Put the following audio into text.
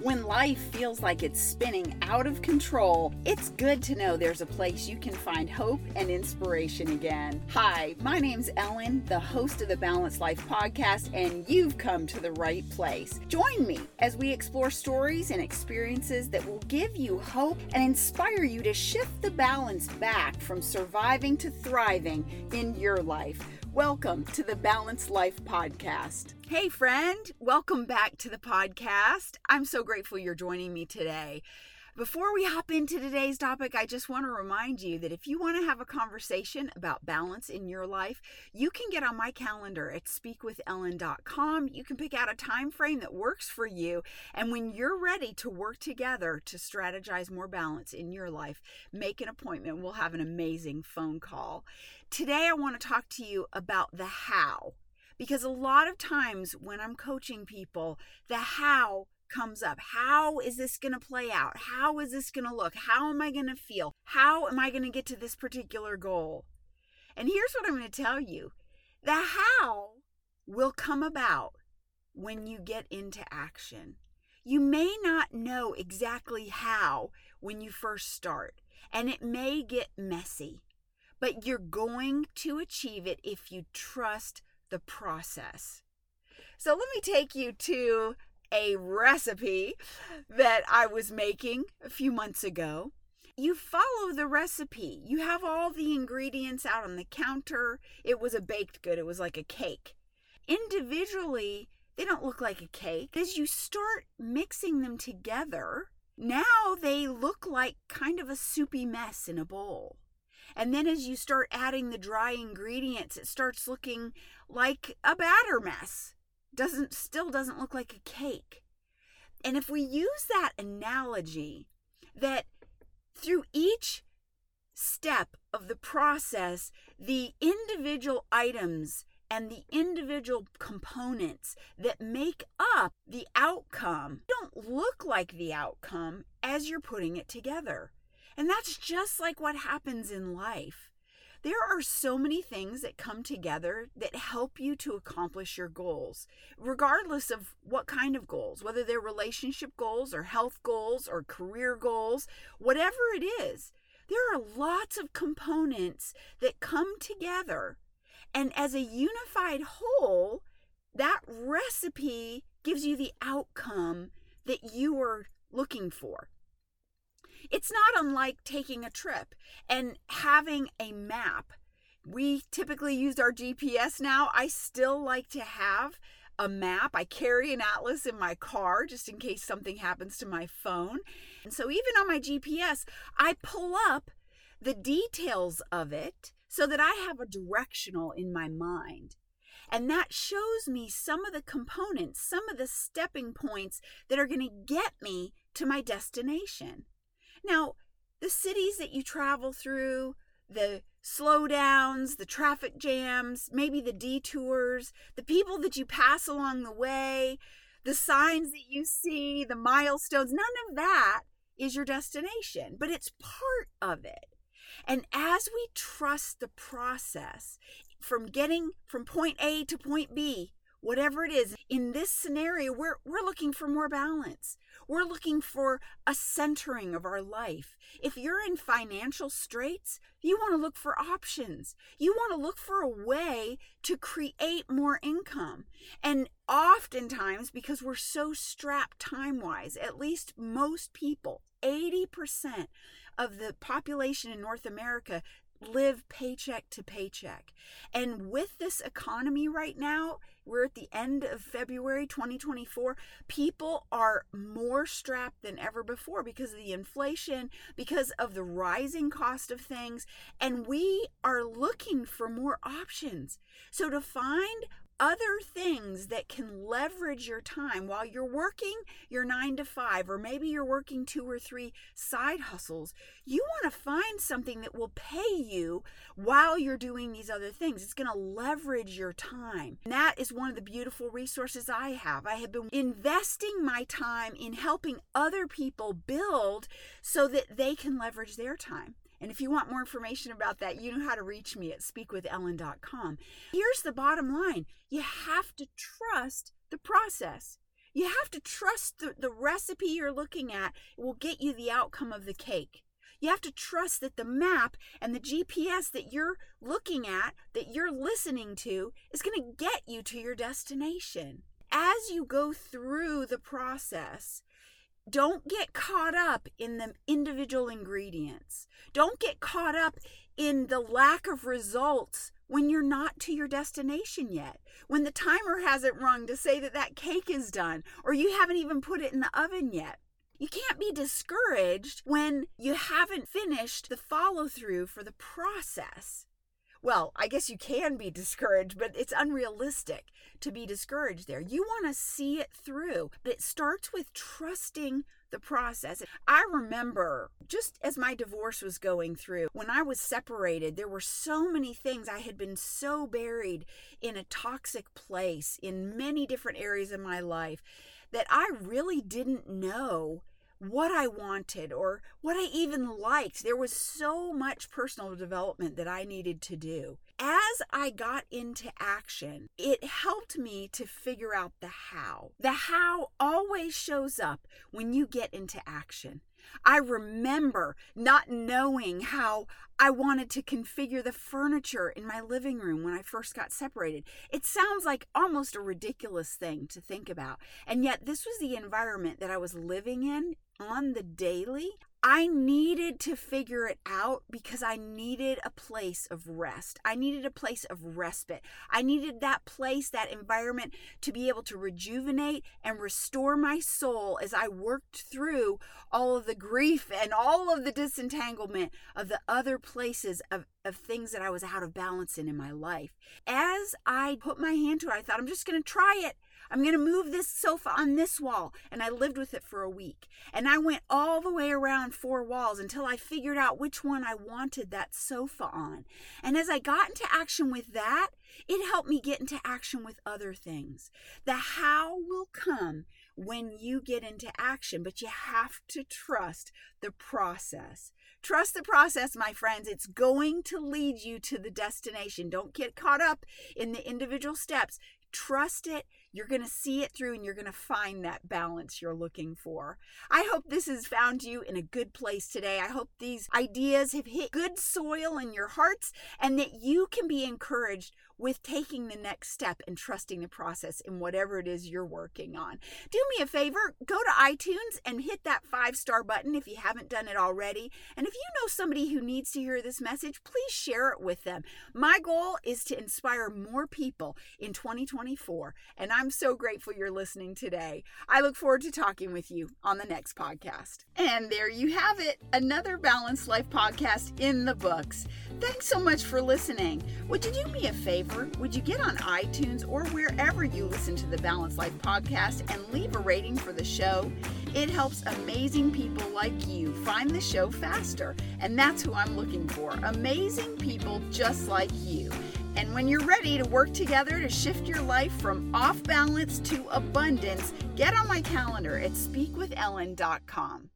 When life feels like it's spinning out of control, it's good to know there's a place you can find hope and inspiration again. Hi, my name's Ellen, the host of the Balanced Life podcast, and you've come to the right place. Join me as we explore stories and experiences that will give you hope and inspire you to shift the balance back from surviving to thriving in your life. Welcome to the Balanced Life Podcast. Hey, friend, welcome back to the podcast. I'm so grateful you're joining me today. Before we hop into today's topic, I just want to remind you that if you want to have a conversation about balance in your life, you can get on my calendar at speakwithellen.com. You can pick out a time frame that works for you, and when you're ready to work together to strategize more balance in your life, make an appointment. We'll have an amazing phone call. Today I want to talk to you about the how because a lot of times when I'm coaching people, the how comes up. How is this going to play out? How is this going to look? How am I going to feel? How am I going to get to this particular goal? And here's what I'm going to tell you the how will come about when you get into action. You may not know exactly how when you first start, and it may get messy, but you're going to achieve it if you trust the process. So let me take you to a recipe that I was making a few months ago. You follow the recipe. You have all the ingredients out on the counter. It was a baked good, it was like a cake. Individually, they don't look like a cake. As you start mixing them together, now they look like kind of a soupy mess in a bowl. And then as you start adding the dry ingredients, it starts looking like a batter mess. Doesn't still doesn't look like a cake. And if we use that analogy that through each step of the process, the individual items and the individual components that make up the outcome don't look like the outcome as you're putting it together. And that's just like what happens in life. There are so many things that come together that help you to accomplish your goals, regardless of what kind of goals, whether they're relationship goals or health goals or career goals, whatever it is. There are lots of components that come together. And as a unified whole, that recipe gives you the outcome that you are looking for. It's not unlike taking a trip and having a map. We typically use our GPS now. I still like to have a map. I carry an atlas in my car just in case something happens to my phone. And so even on my GPS, I pull up the details of it so that I have a directional in my mind. And that shows me some of the components, some of the stepping points that are going to get me to my destination. Now, the cities that you travel through, the slowdowns, the traffic jams, maybe the detours, the people that you pass along the way, the signs that you see, the milestones, none of that is your destination, but it's part of it. And as we trust the process from getting from point A to point B, whatever it is, in this scenario, we're, we're looking for more balance. We're looking for a centering of our life. If you're in financial straits, you want to look for options. You want to look for a way to create more income. And oftentimes, because we're so strapped time wise, at least most people, 80% of the population in North America live paycheck to paycheck. And with this economy right now, we're at the end of February 2024. People are more strapped than ever before because of the inflation, because of the rising cost of things, and we are looking for more options. So to find other things that can leverage your time while you're working your nine to five, or maybe you're working two or three side hustles. You want to find something that will pay you while you're doing these other things. It's going to leverage your time. And that is one of the beautiful resources I have. I have been investing my time in helping other people build so that they can leverage their time. And if you want more information about that, you know how to reach me at speakwithellen.com. Here's the bottom line you have to trust the process. You have to trust the, the recipe you're looking at will get you the outcome of the cake. You have to trust that the map and the GPS that you're looking at, that you're listening to, is going to get you to your destination. As you go through the process, don't get caught up in the individual ingredients. Don't get caught up in the lack of results when you're not to your destination yet. When the timer hasn't rung to say that that cake is done or you haven't even put it in the oven yet. You can't be discouraged when you haven't finished the follow through for the process. Well, I guess you can be discouraged, but it's unrealistic to be discouraged there. You want to see it through, but it starts with trusting the process. I remember just as my divorce was going through, when I was separated, there were so many things. I had been so buried in a toxic place in many different areas of my life that I really didn't know what I wanted or what I even liked. There was so much personal development that I needed to do. As I got into action, it helped me to figure out the how. The how always shows up when you get into action. I remember not knowing how I wanted to configure the furniture in my living room when I first got separated. It sounds like almost a ridiculous thing to think about. And yet, this was the environment that I was living in on the daily. I needed to figure it out because I needed a place of rest. I needed a place of respite. I needed that place, that environment to be able to rejuvenate and restore my soul as I worked through all of the grief and all of the disentanglement of the other places of, of things that I was out of balance in in my life. As I put my hand to it, I thought, I'm just going to try it. I'm going to move this sofa on this wall. And I lived with it for a week. And I went all the way around four walls until I figured out which one I wanted that sofa on. And as I got into action with that, it helped me get into action with other things. The how will come when you get into action, but you have to trust the process. Trust the process, my friends. It's going to lead you to the destination. Don't get caught up in the individual steps. Trust it you're going to see it through and you're going to find that balance you're looking for. I hope this has found you in a good place today. I hope these ideas have hit good soil in your hearts and that you can be encouraged with taking the next step and trusting the process in whatever it is you're working on. Do me a favor, go to iTunes and hit that five star button if you haven't done it already. And if you know somebody who needs to hear this message, please share it with them. My goal is to inspire more people in 2024, and I'm so grateful you're listening today. I look forward to talking with you on the next podcast. And there you have it, another Balanced Life podcast in the books. Thanks so much for listening. Would you do me a favor? Would you get on iTunes or wherever you listen to the Balanced Life podcast and leave a rating for the show? It helps amazing people like you find the show faster. And that's who I'm looking for amazing people just like you. And when you're ready to work together to shift your life from off balance to abundance, get on my calendar at speakwithellen.com.